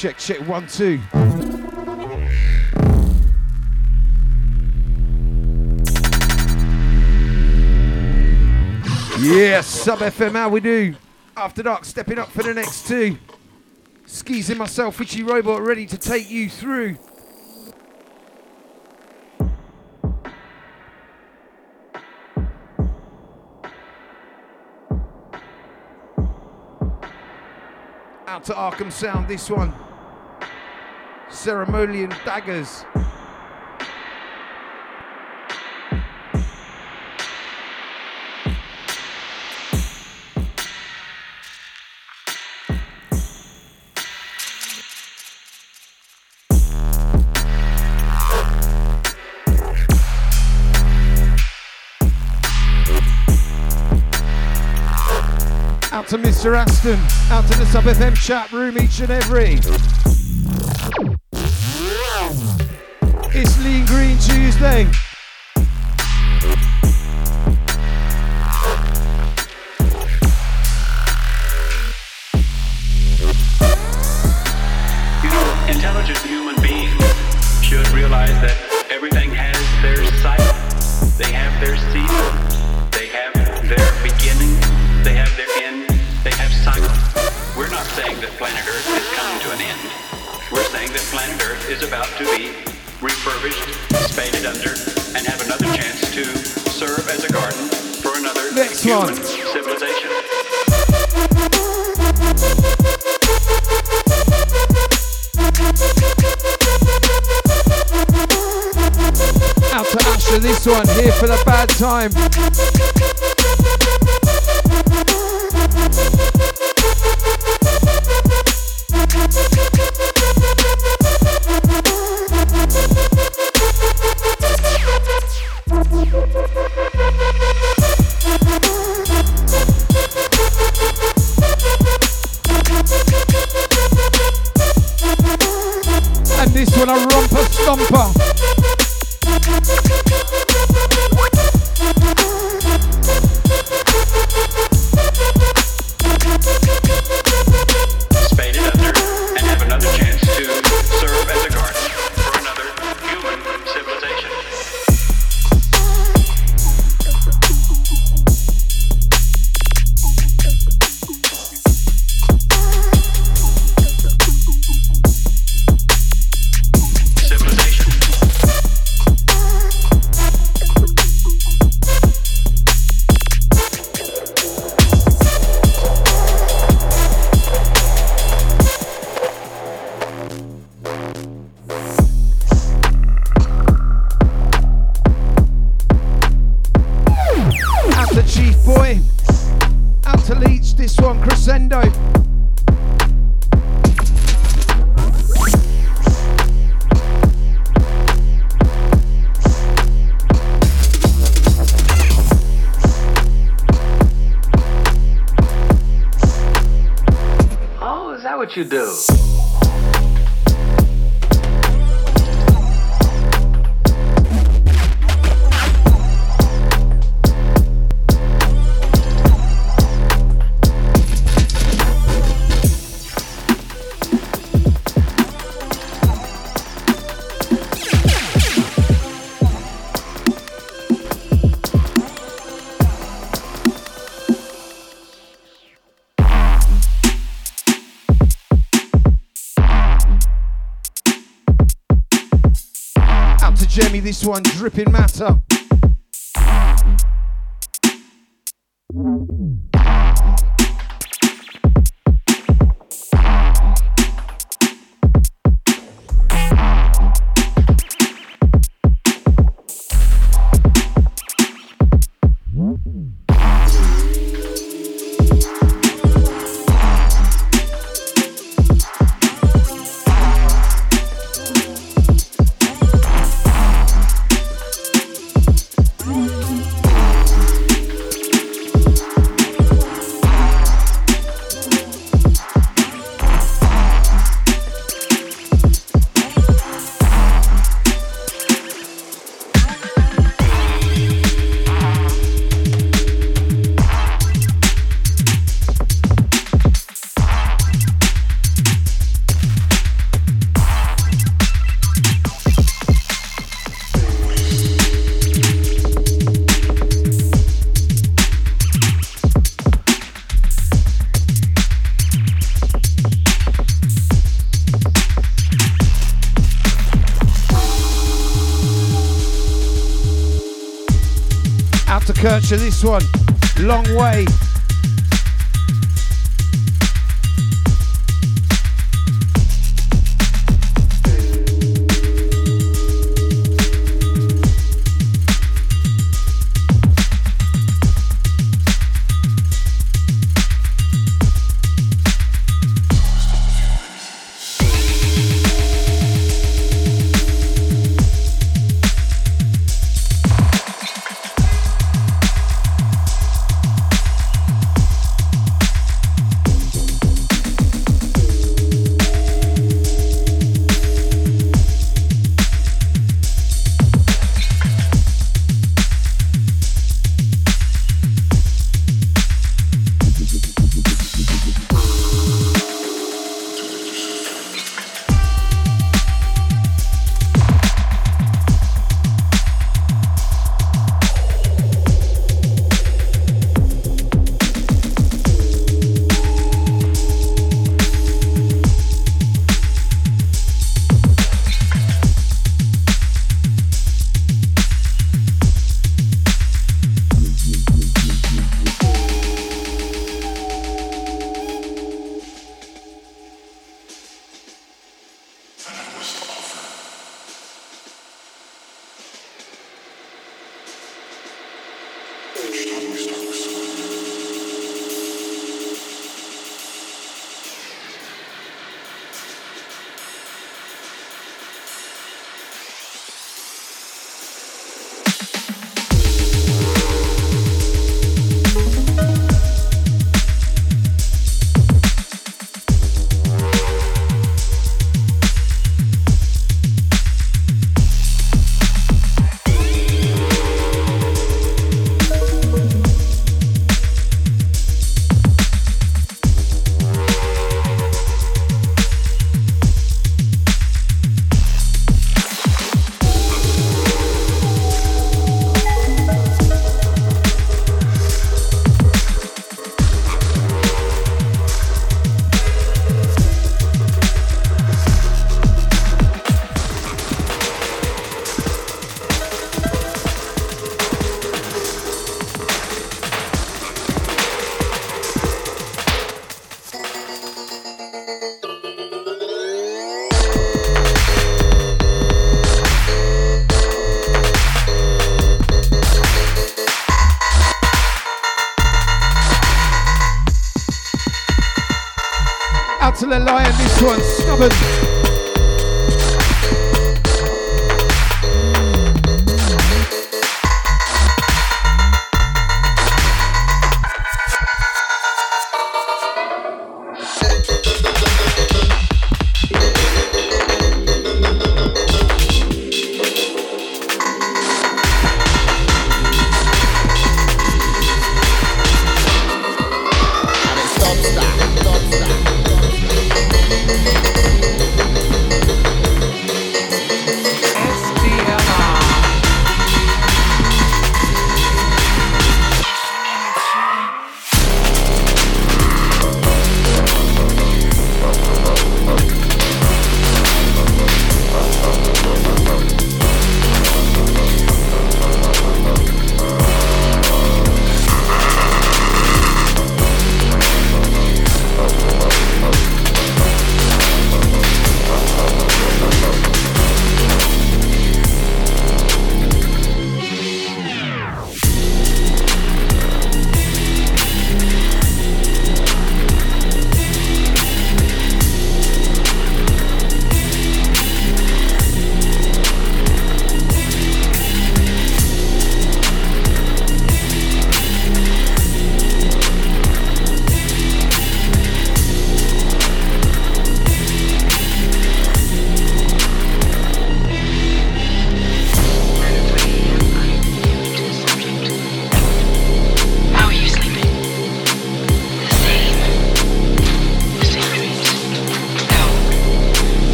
check, check, one, two. Yeah, sub FM, how we do? After dark, stepping up for the next two. Skis myself, Witchy Robot, ready to take you through. Out to Arkham Sound, this one. Ceremonial Daggers. Out to Mr. Aston, out to the Sub FM chat room each and every. It's Lean Green Tuesday. Intelligent human beings should realize that everything has their cycle. They have their season. They have their beginning. They have their end. They have cycles. We're not saying that planet Earth is coming to an end. We're saying that planet Earth is about to be refurbished, spaded under, and have another chance to serve as a garden for another Next human one. civilization. Out to Asher, this one here for the bad time. What you do? This one, Dripping Matter. To this one. Long way.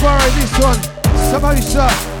Borrow this one. Samosa.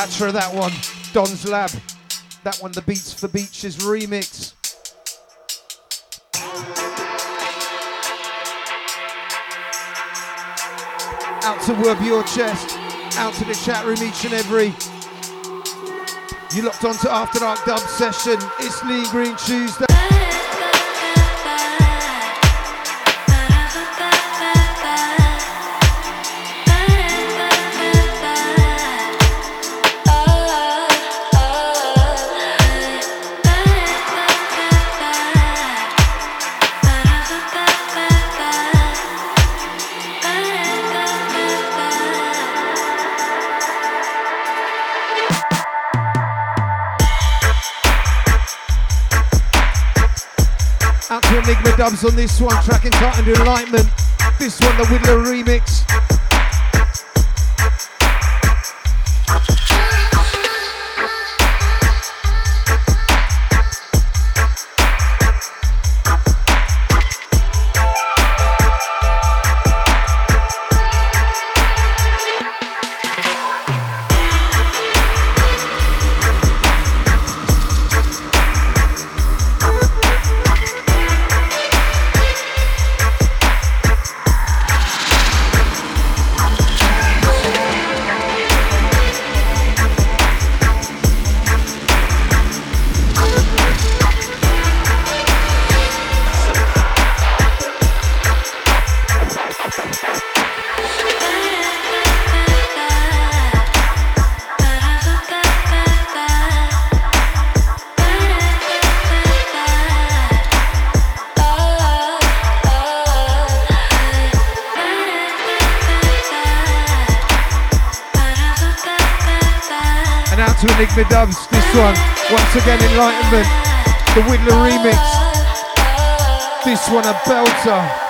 Datra, that one. Don's Lab. That one, the Beats for Beaches remix. Out to Wub Your Chest. Out to the chat room each and every. You locked onto After Dark Dub Session. It's Lean Green Tuesday. Dubs on this one, track and and enlightenment. This one, the Whittler remix. This one, once again, Enlightenment, the Whittler remix. This one a belter.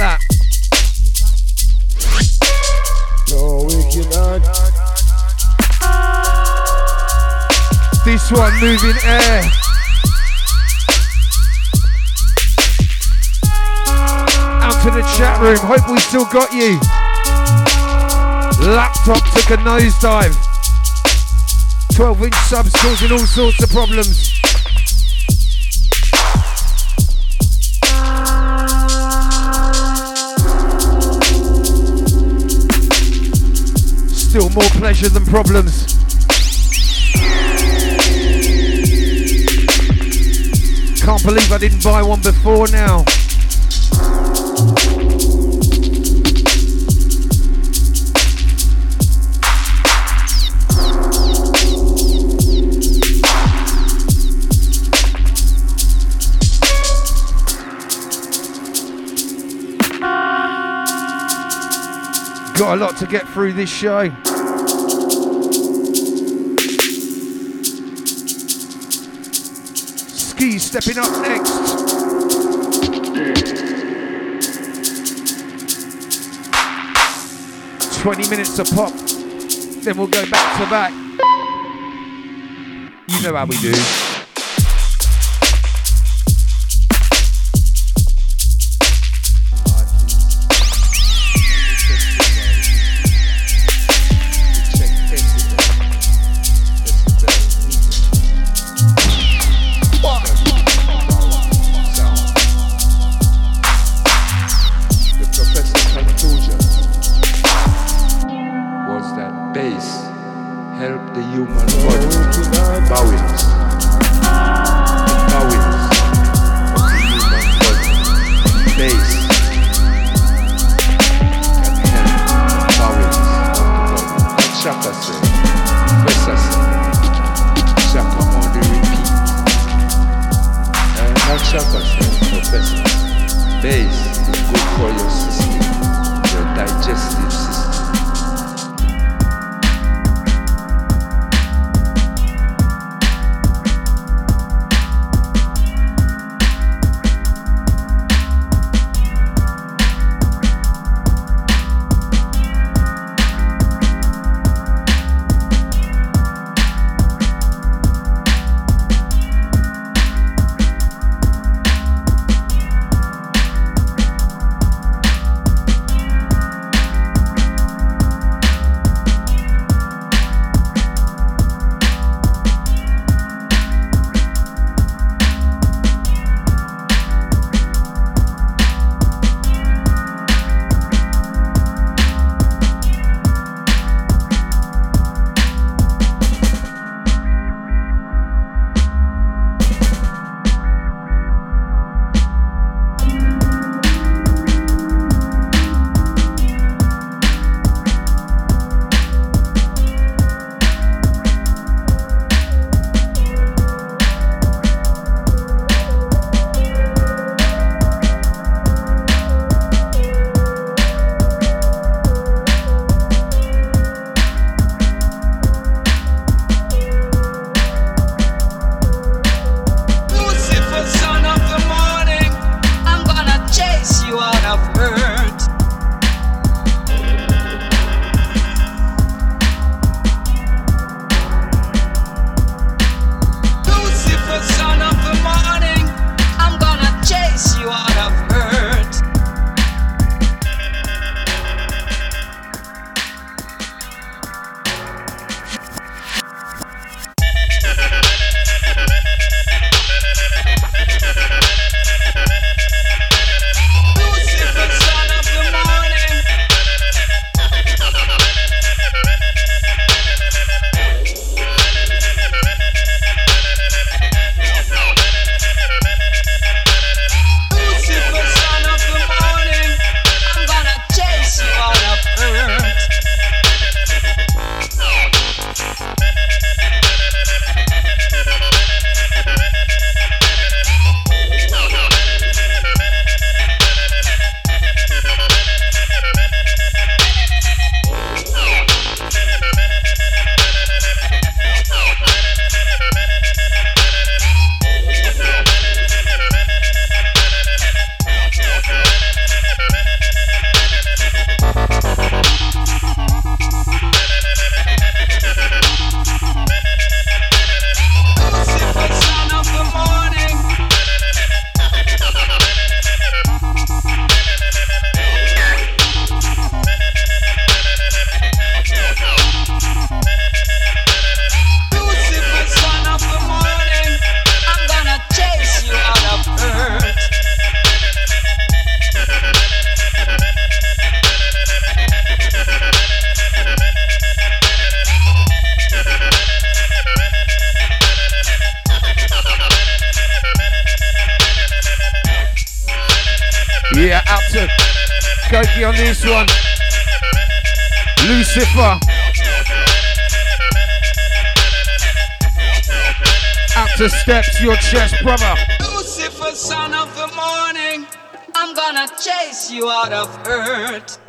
That. No wicked heart. This one moving air. Out to the chat room. Hope we still got you. Laptop took a nosedive. 12 inch subs causing all sorts of problems. Still more pleasure than problems. Can't believe I didn't buy one before now. Got a lot to get through this show. Ski stepping up next. Twenty minutes a pop, then we'll go back to back. You know how we do.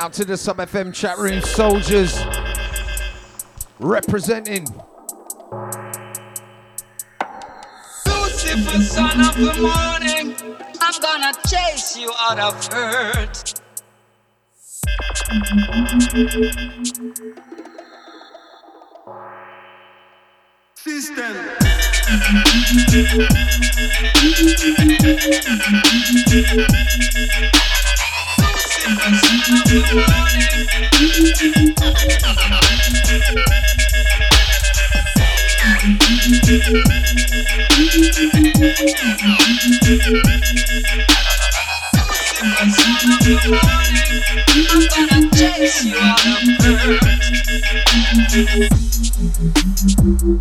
Out to the Sub FM chat room, soldiers. Representing. Lucifer, son of the morning. I'm gonna chase you out of earth. System. I'm gonna chase you out offend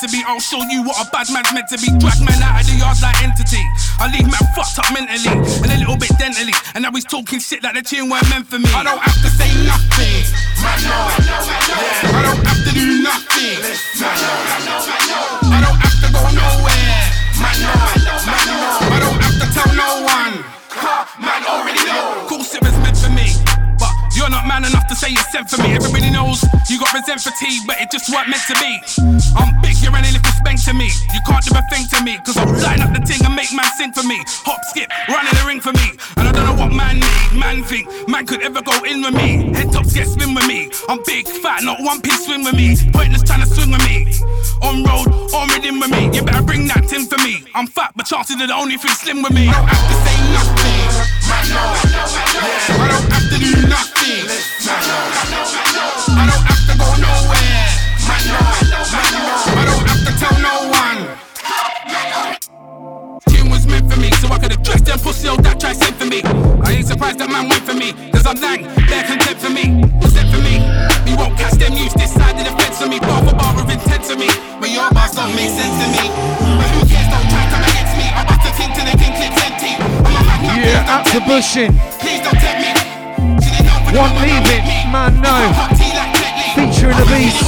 to be. I'll show you what a bad man's meant to be. Drag man out of the yard like entity. I leave man fucked up mentally and a little bit dentally. And now he's talking shit like the tune weren't meant for me. I don't have to say nothing. Man, no, I don't have to do nothing. I don't have to go nowhere. Man, no, I know, man, know. I don't have to tell no one. Man, already know. Cool, shit was meant for me. But you're not man enough to say you sent for me. Everybody knows you got resent for tea, but it just weren't meant to be. I'm to me, cause I'll line up the ting and make man sing for me. Hop, skip, running the ring for me. And I don't know what man need, man think, man could ever go in with me. Head tops get spin with me. I'm big, fat, not one piece swing with me. Pointless trying to swing with me. On road, on rhythm with me. You better bring that tin for me. I'm fat, but chances are the only thing slim with me. I don't have to say nothing. I don't have to do nothing. No no I don't have address them pussy old that try sent for me. I ain't surprised that man went for me, cause I'm lang, they're content for me. Sent for me. We won't catch them use this side of the fence for me. Bar for bar of intent to me. But your bars don't make sense to me. But who cares, don't try come against me. I bust a thing to the king clips empty. Yeah, out to bushing. Please don't tempt me. One leave it, man, no. Featuring the beast.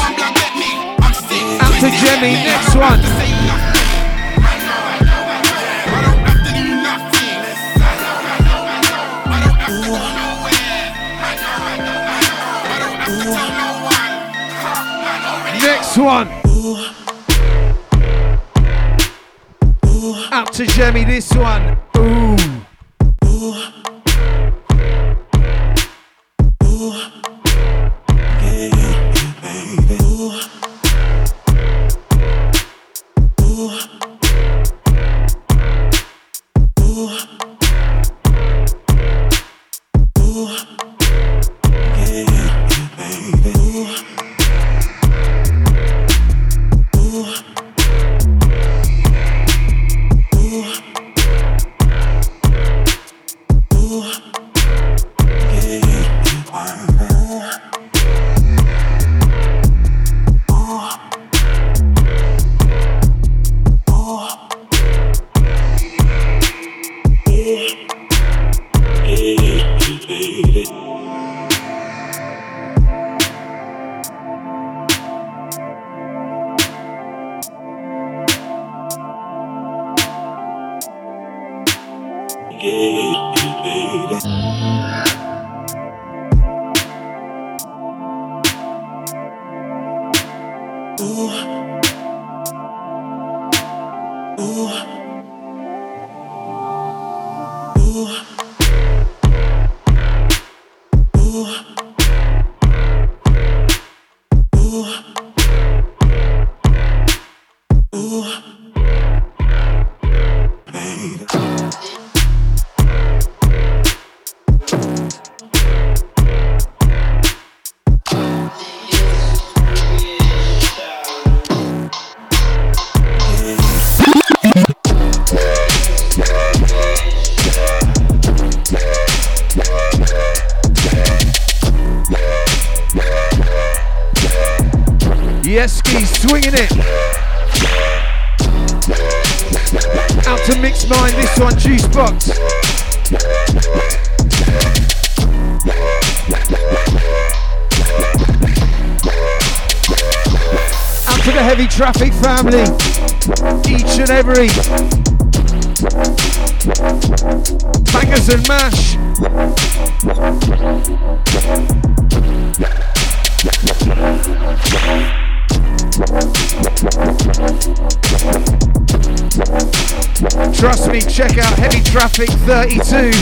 Out to Jemmy, next one. Next one. Out to Jemmy, this one. Ooh. 32.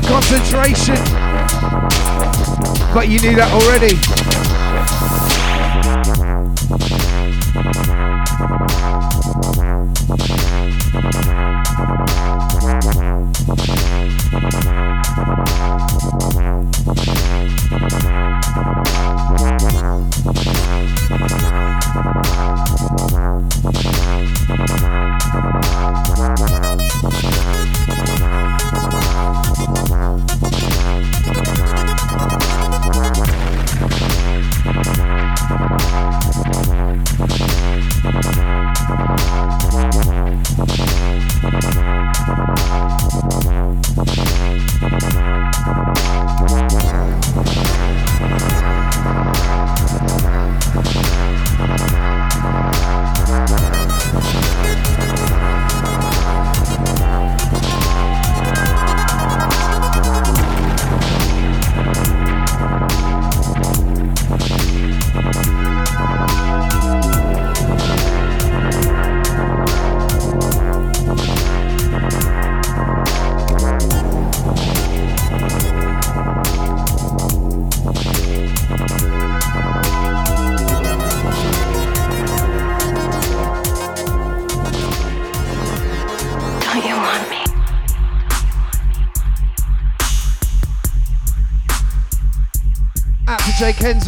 Deeper concentration. But you knew that already.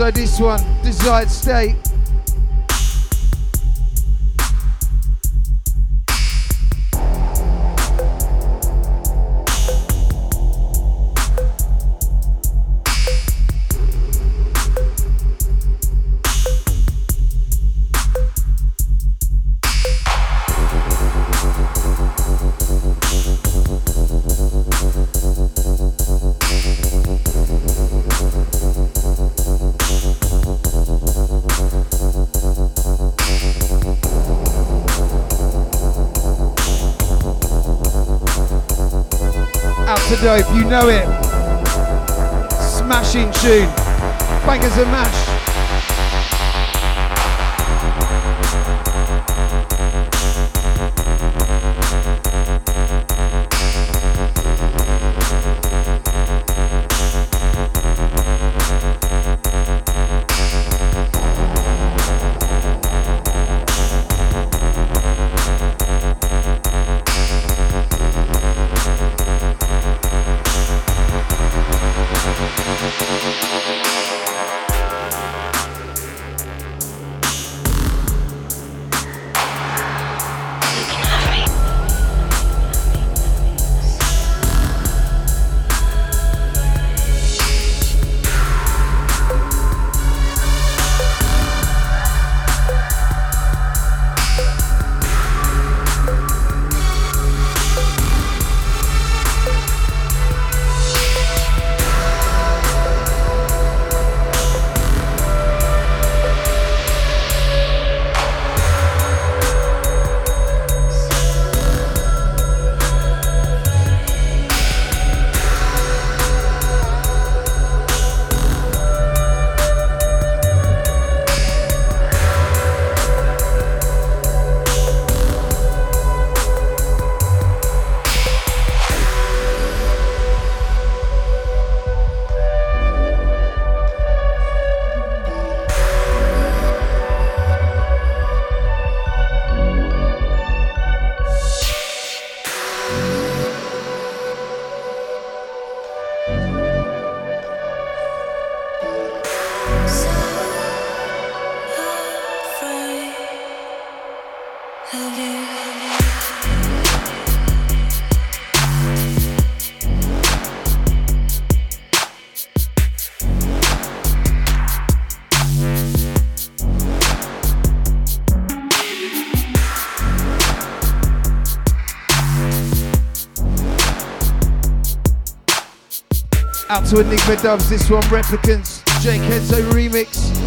Kenzo this one, Desired State. Know it. To Enigma Dubs, this one, Replicants, J Kenzo remix.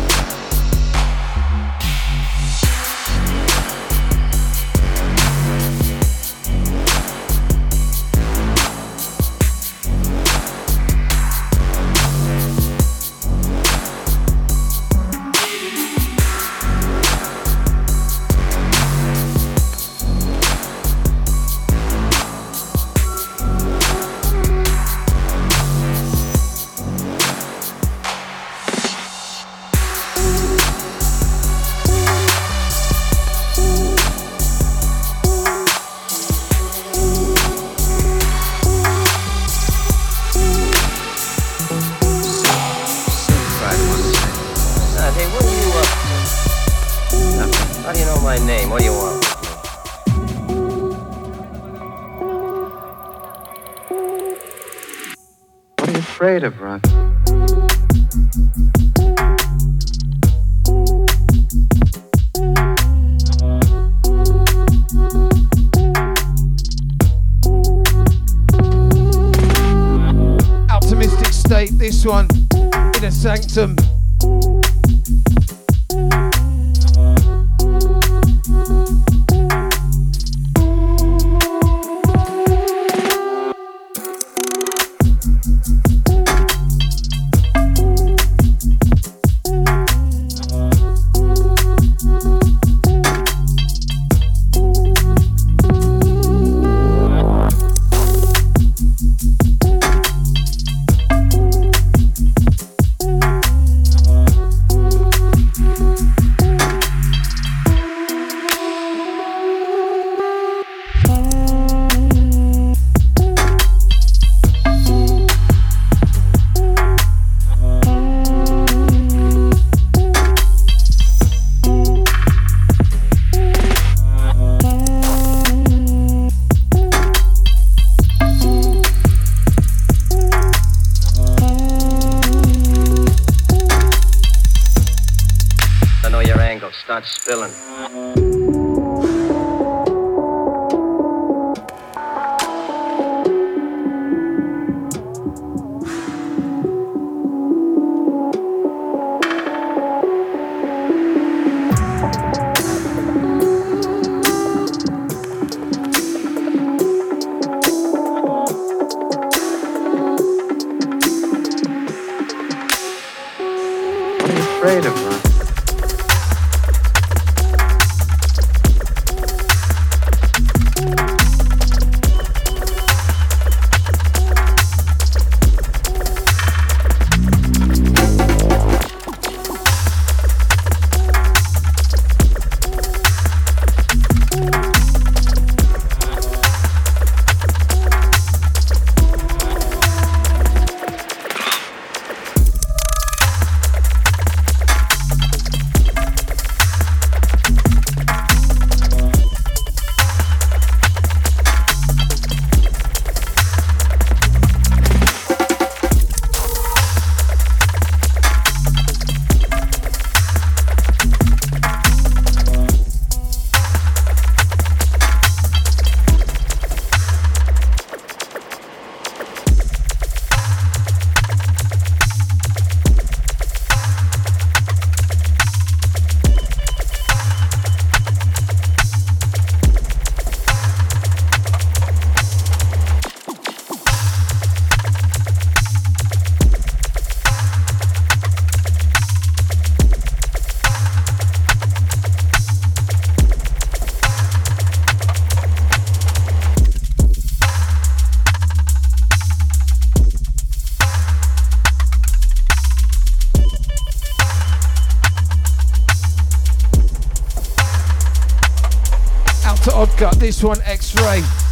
This one X-Ray.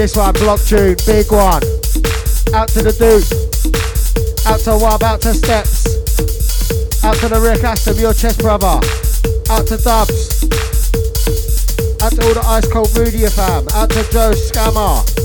This one, block tune, big one. Out to the Duke. Out to Wub, out to Steps. Out to the Rick Aston, your chest brother. Out to Dubs. Out to all the Ice Cold Media fam. Out to Joe Scammer.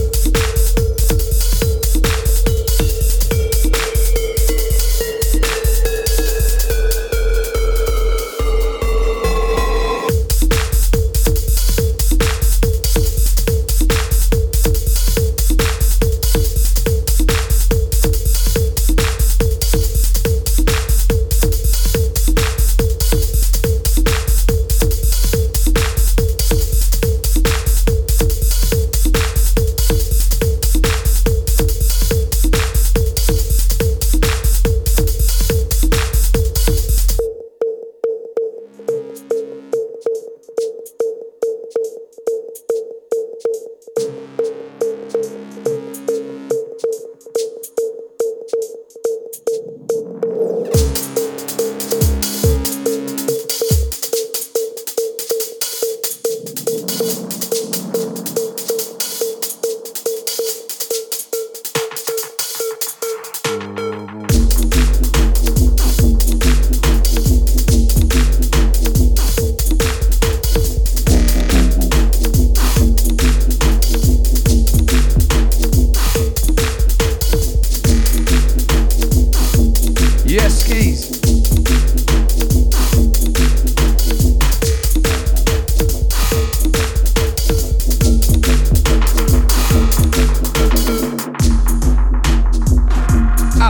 Out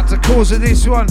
to cause of this one.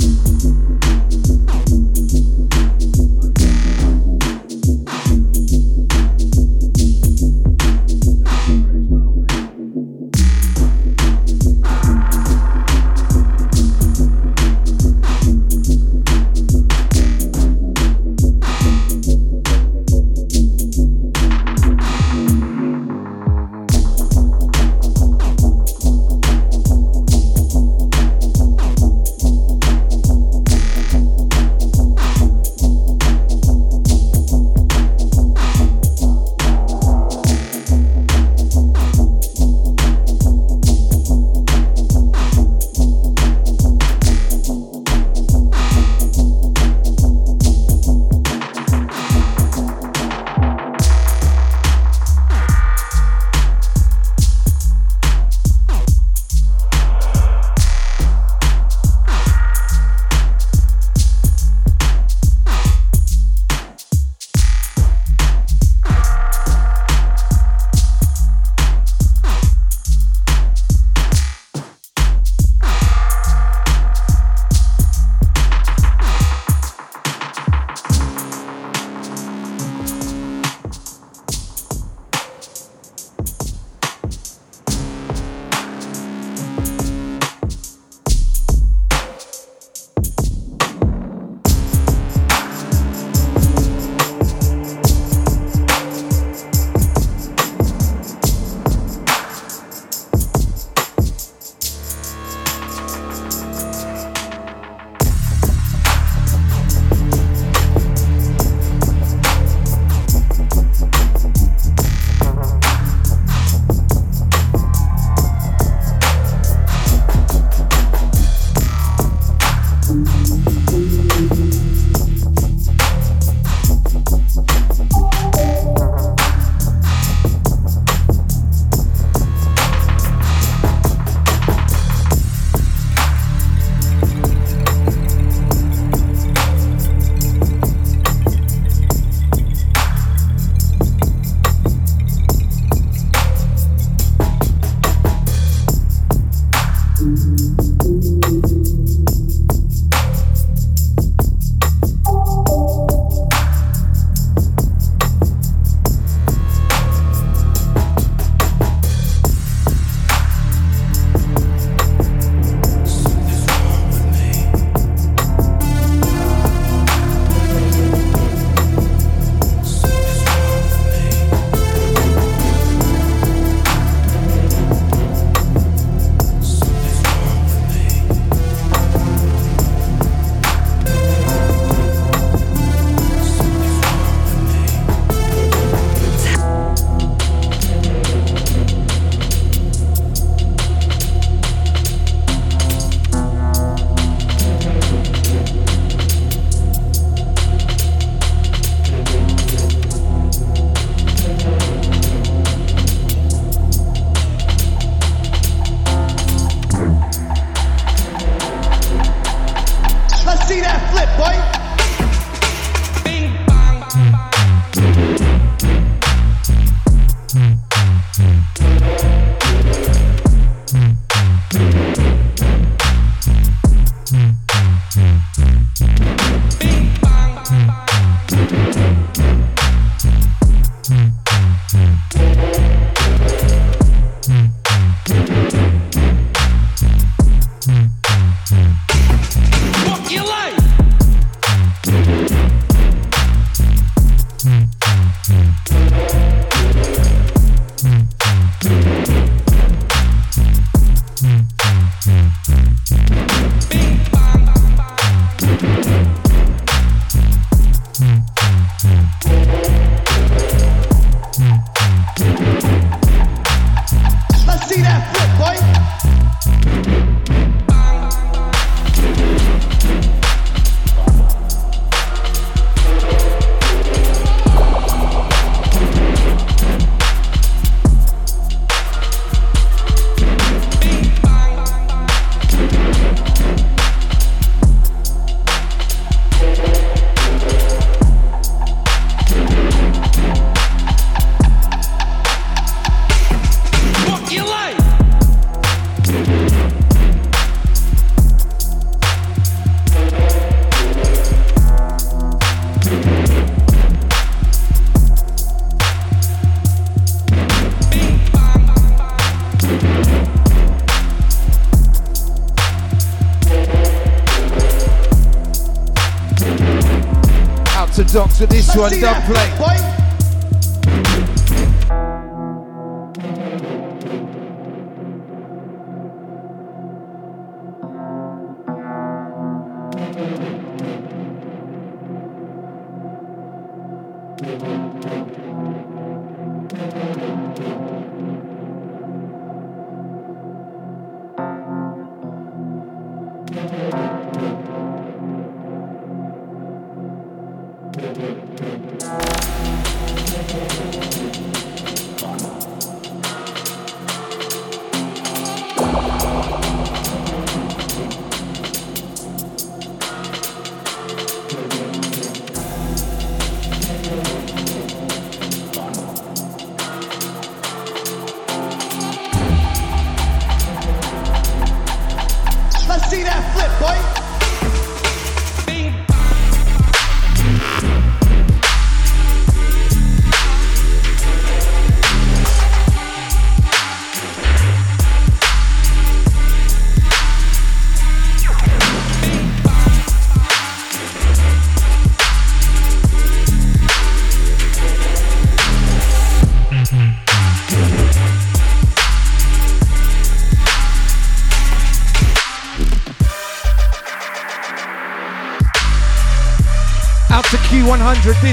To this one, dub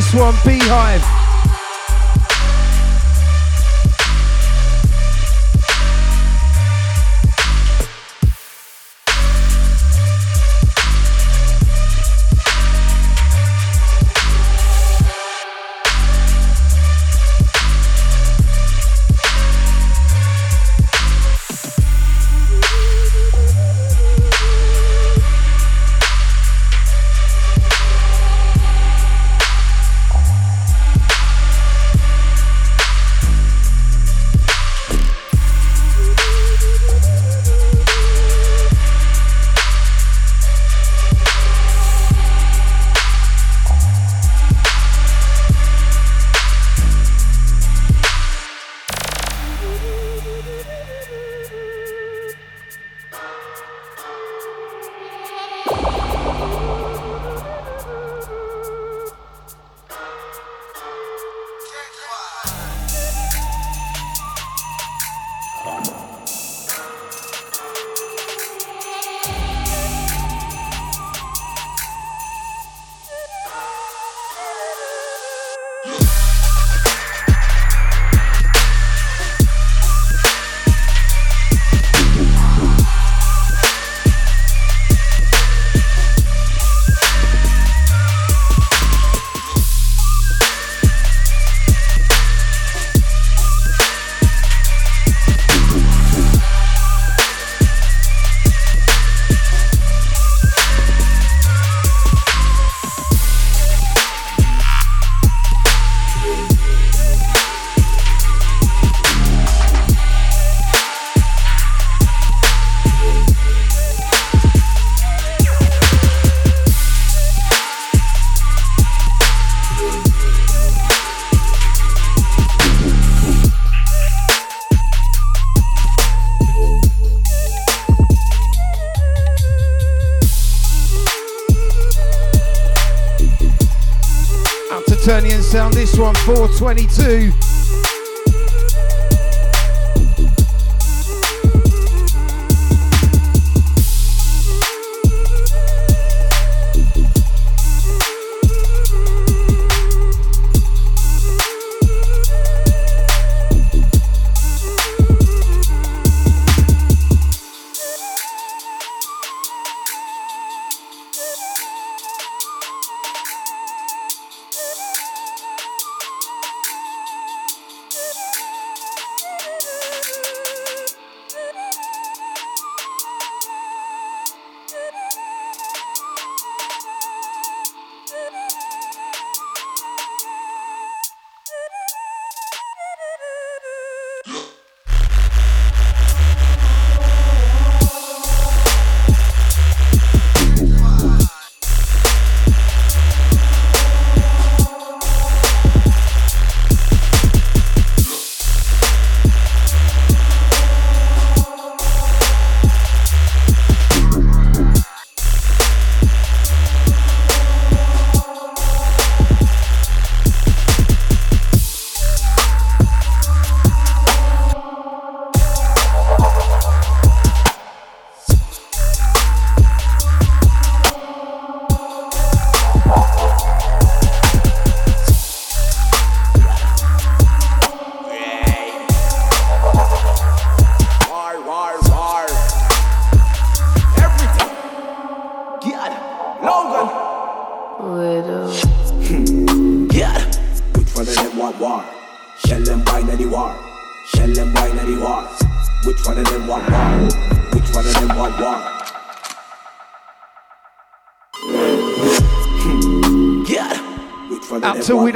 this one, Beehive.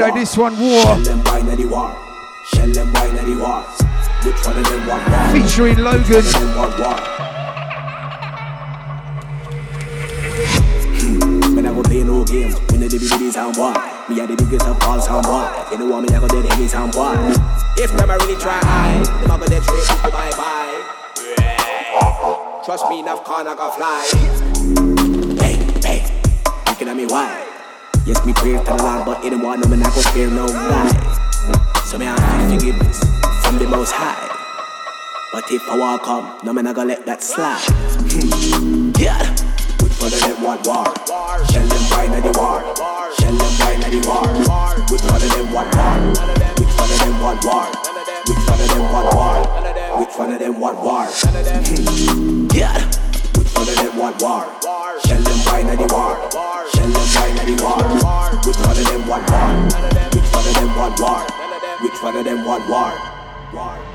Out them to want Widow, war? this one, War. Shell them wine the war. Shell them wine at war. Which one of them want war? Featuring Logan. One them want war? Hmm, I go play no game. When the baby sound boy. Me are the biggest of all sound boy. You know what me, I go dead heavy sound boy. If them I really try, them I go dead straight to bye bye. Trust me, enough I go fly. Hey, hey, looking at me why? Yes, me pray to the Lord, but it don't want no man I go fear no guy. So me I have forgiveness from the Most High. But if I walk come, no man I go let that slide. Hmm. yeah. Which one of them want war? Shell them wine at the war. Shell them wine at the war. Which one of them want war? Which one of them want war? Which one of them want war? Which one of them want war? Hmm. yeah. Which one of them want war? Shell them wine the war. Shell them war. Which one of them want war? Which one of them want war? Which one of them want war? War.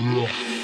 Logan.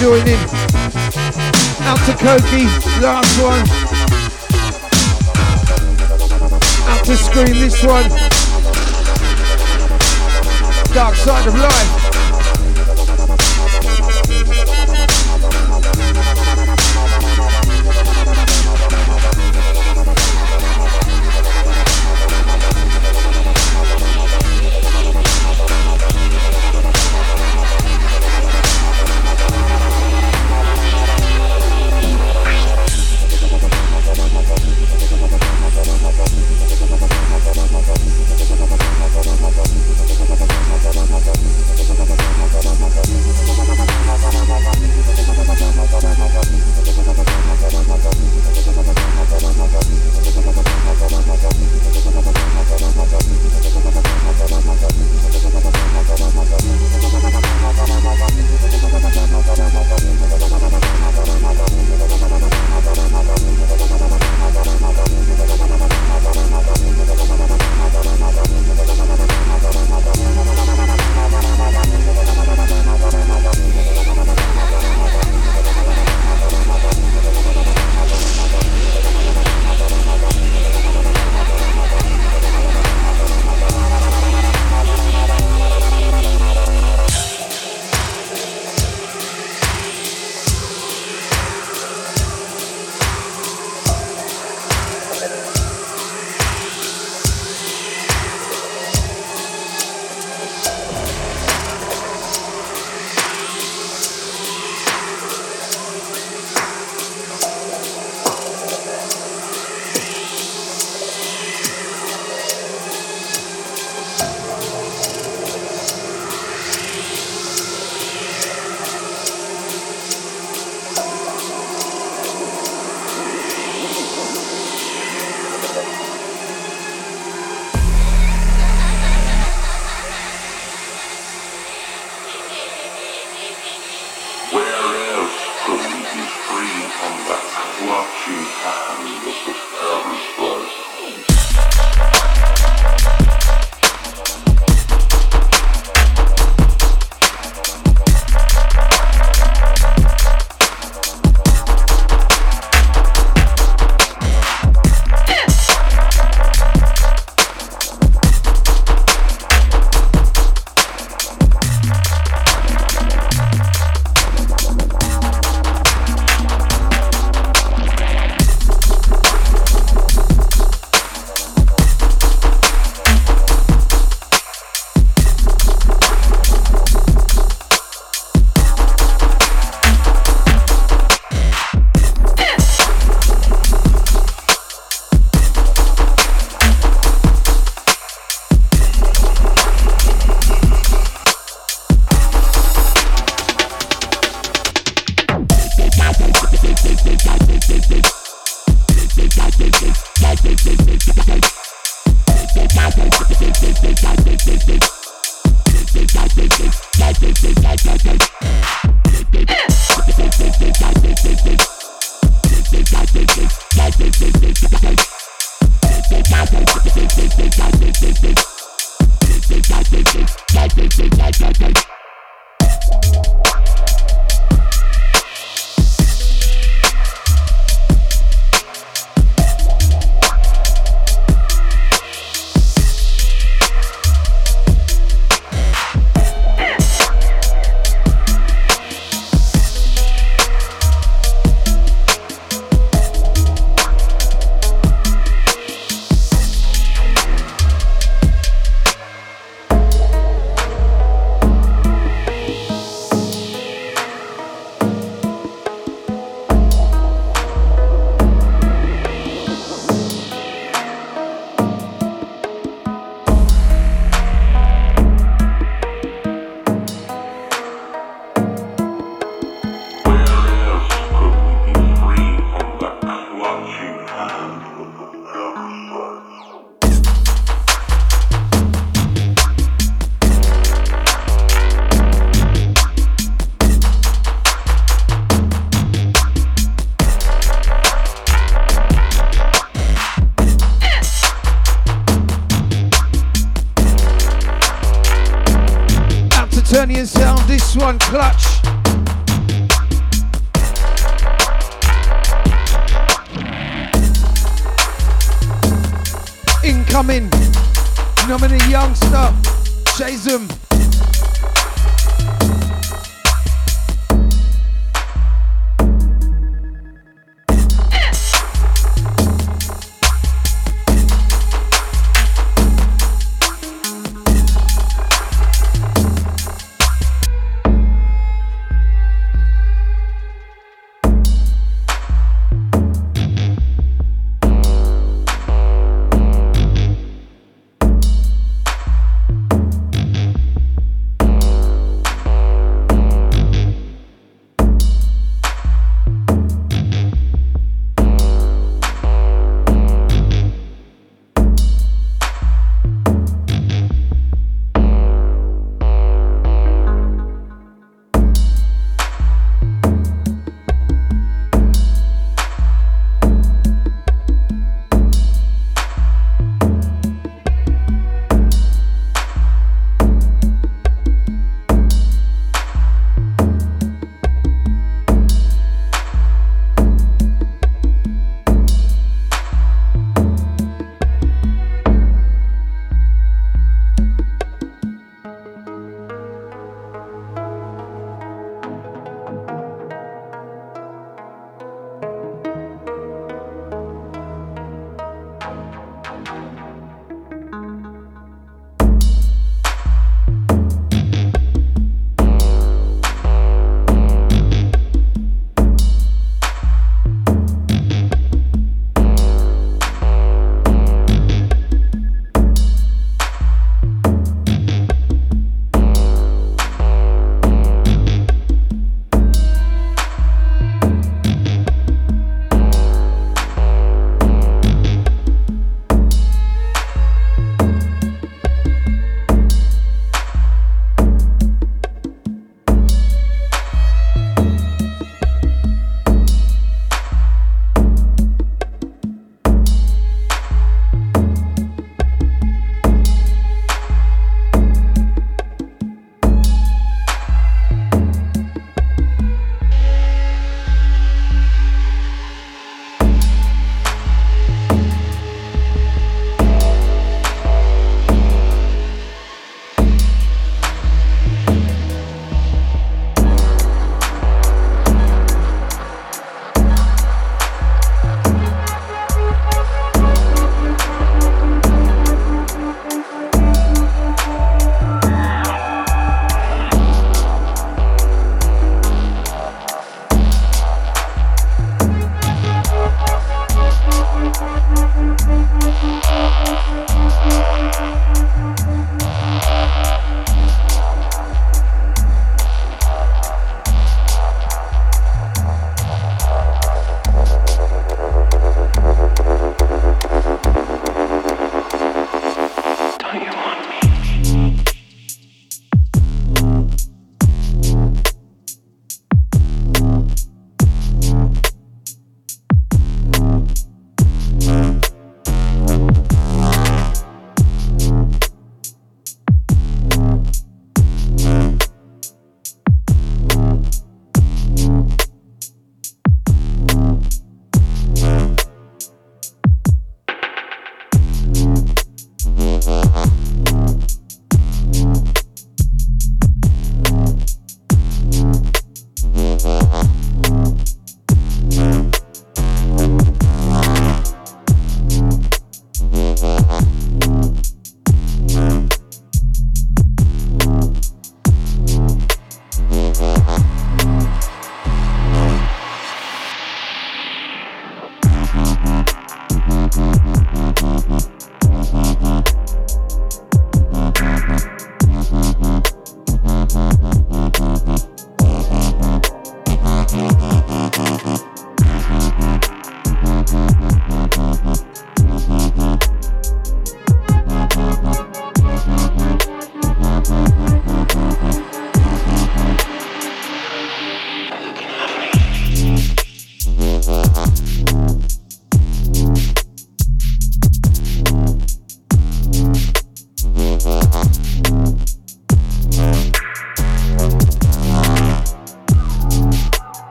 Joining. Out to Koki, last one. Out to Scream, this one. Dark Side of Life.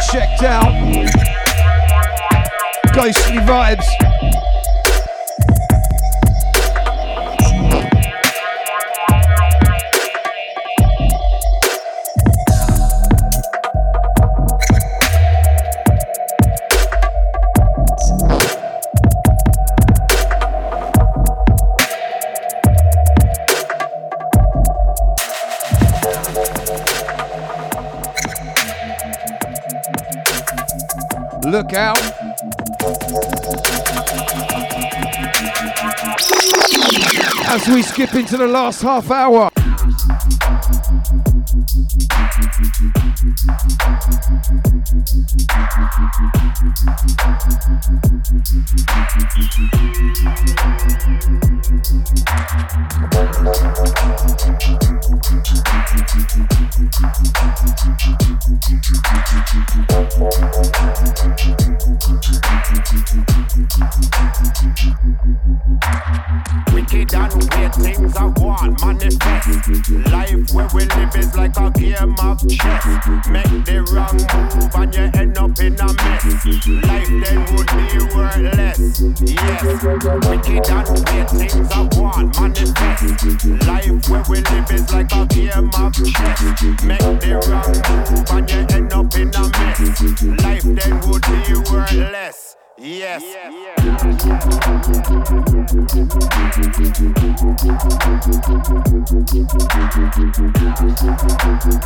checked out. Look out. As we skip into the last half hour.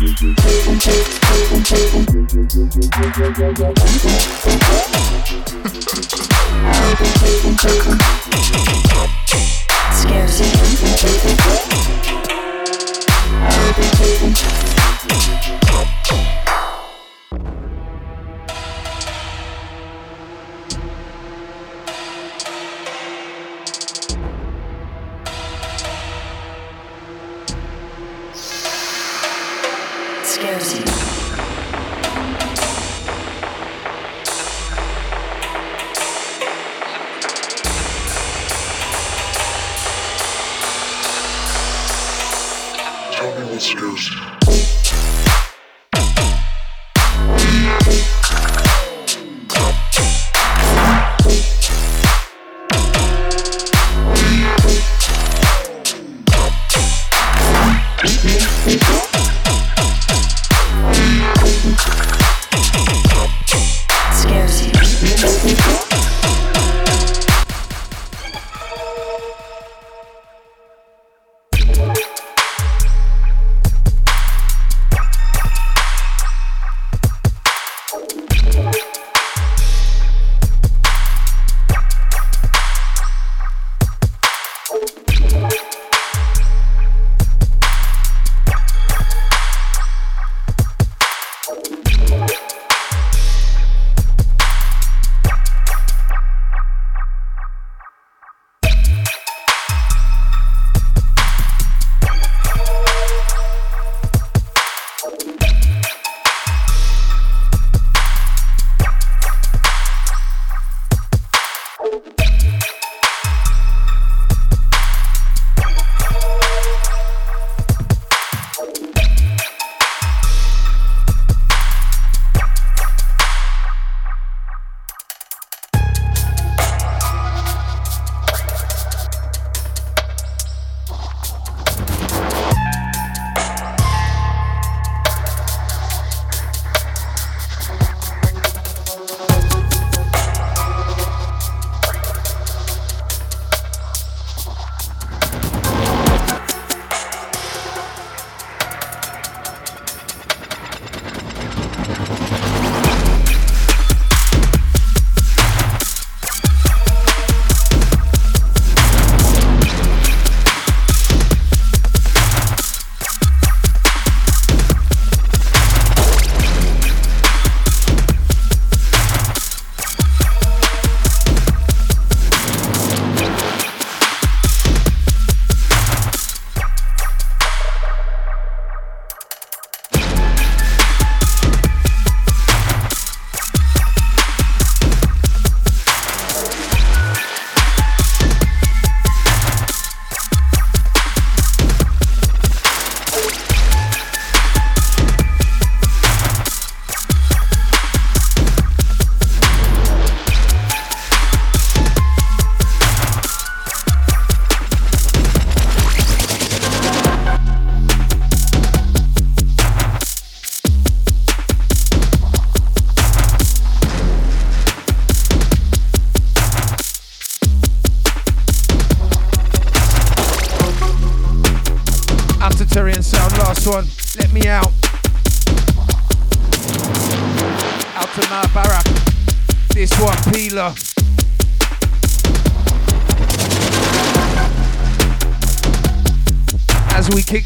Musik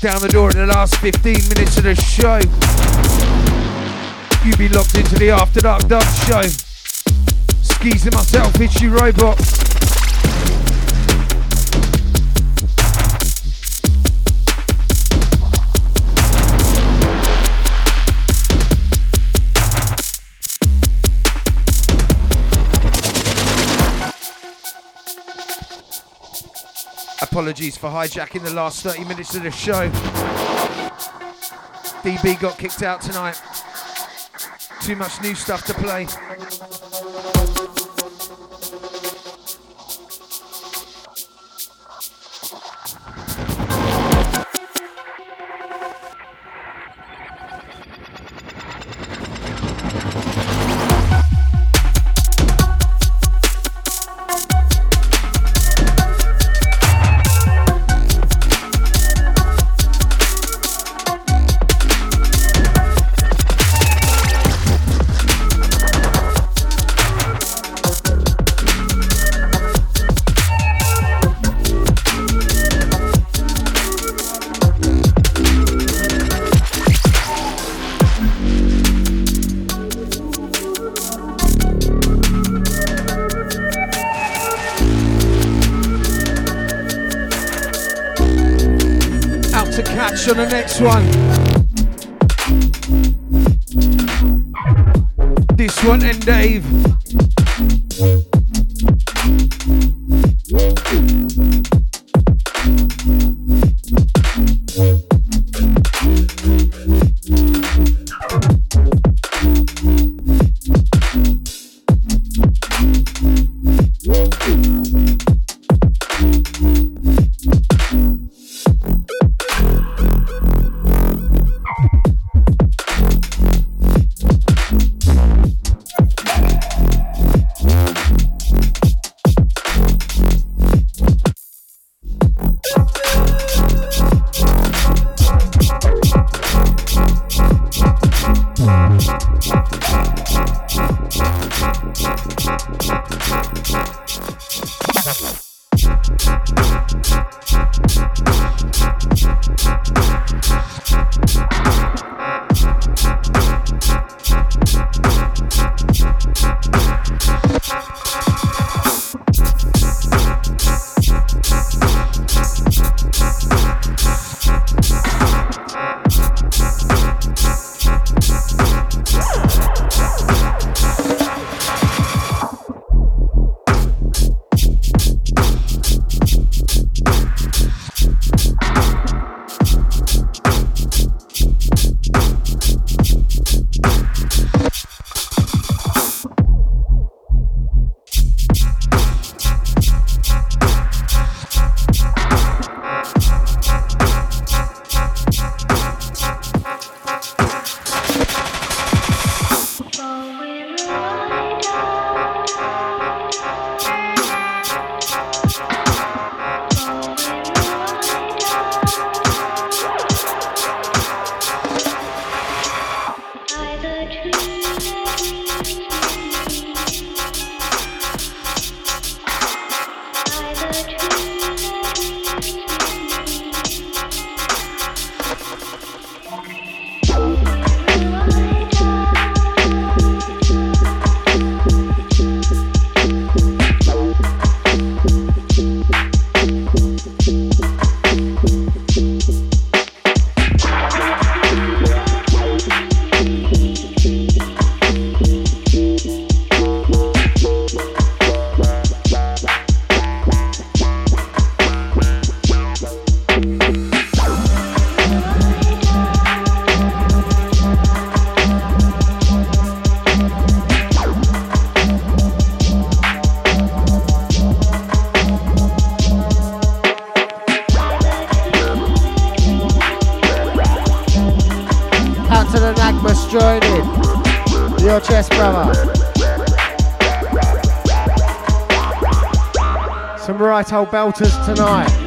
down the door in the last 15 minutes of the show. You be locked into the After Dark Dub show. Skis myself, it's you robot. Apologies for hijacking the last 30 minutes of the show. DB got kicked out tonight. Too much new stuff to play. Right belters tonight.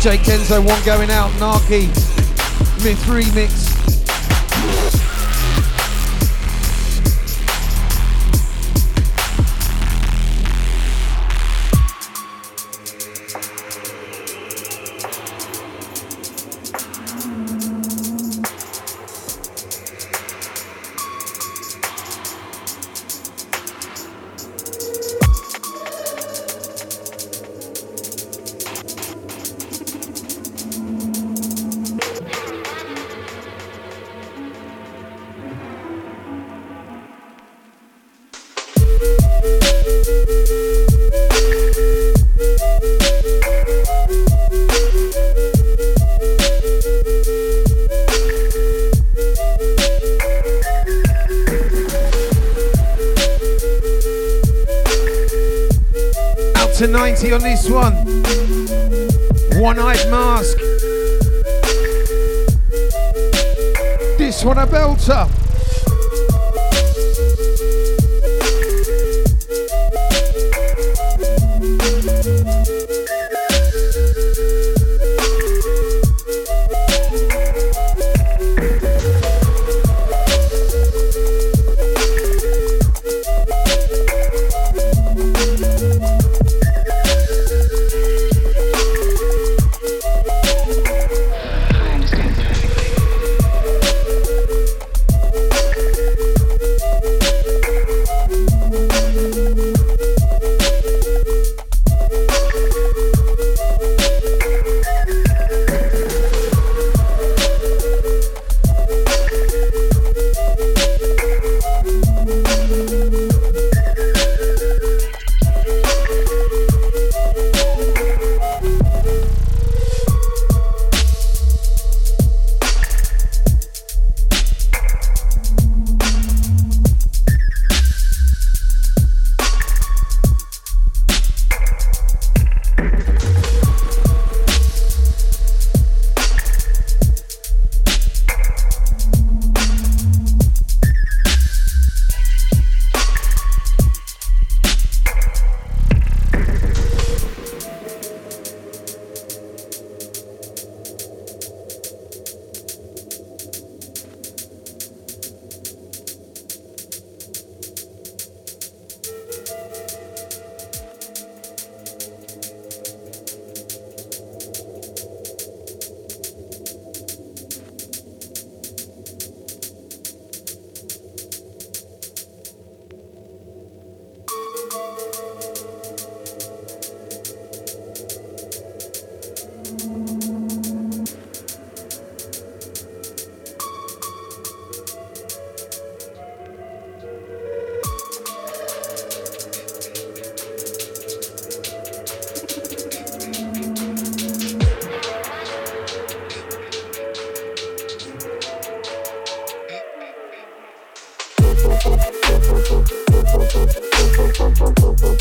Jake Kenzo, one going out, Narky, Myth Remix. Thank you.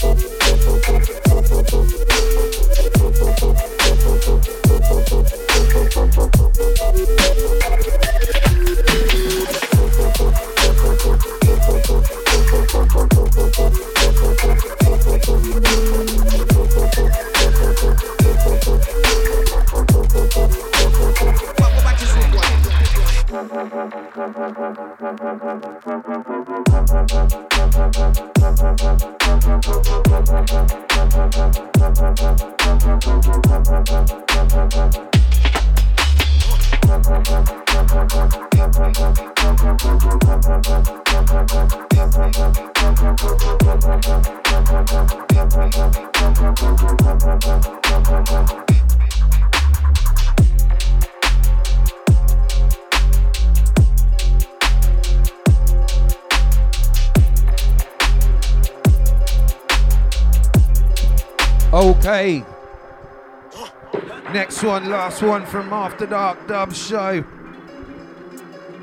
Last one from After Dark Dub Show.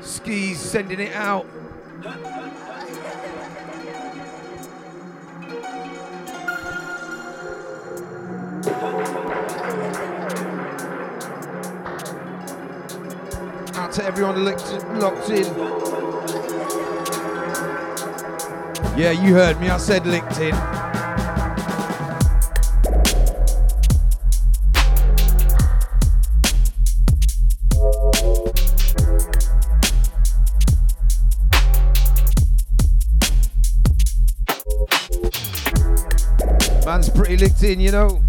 Skis sending it out. Out to everyone locked, in. Yeah, you heard me. I said linked in. In, you know.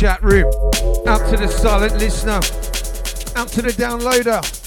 Chat room. Out to the silent listener. Out to the downloader.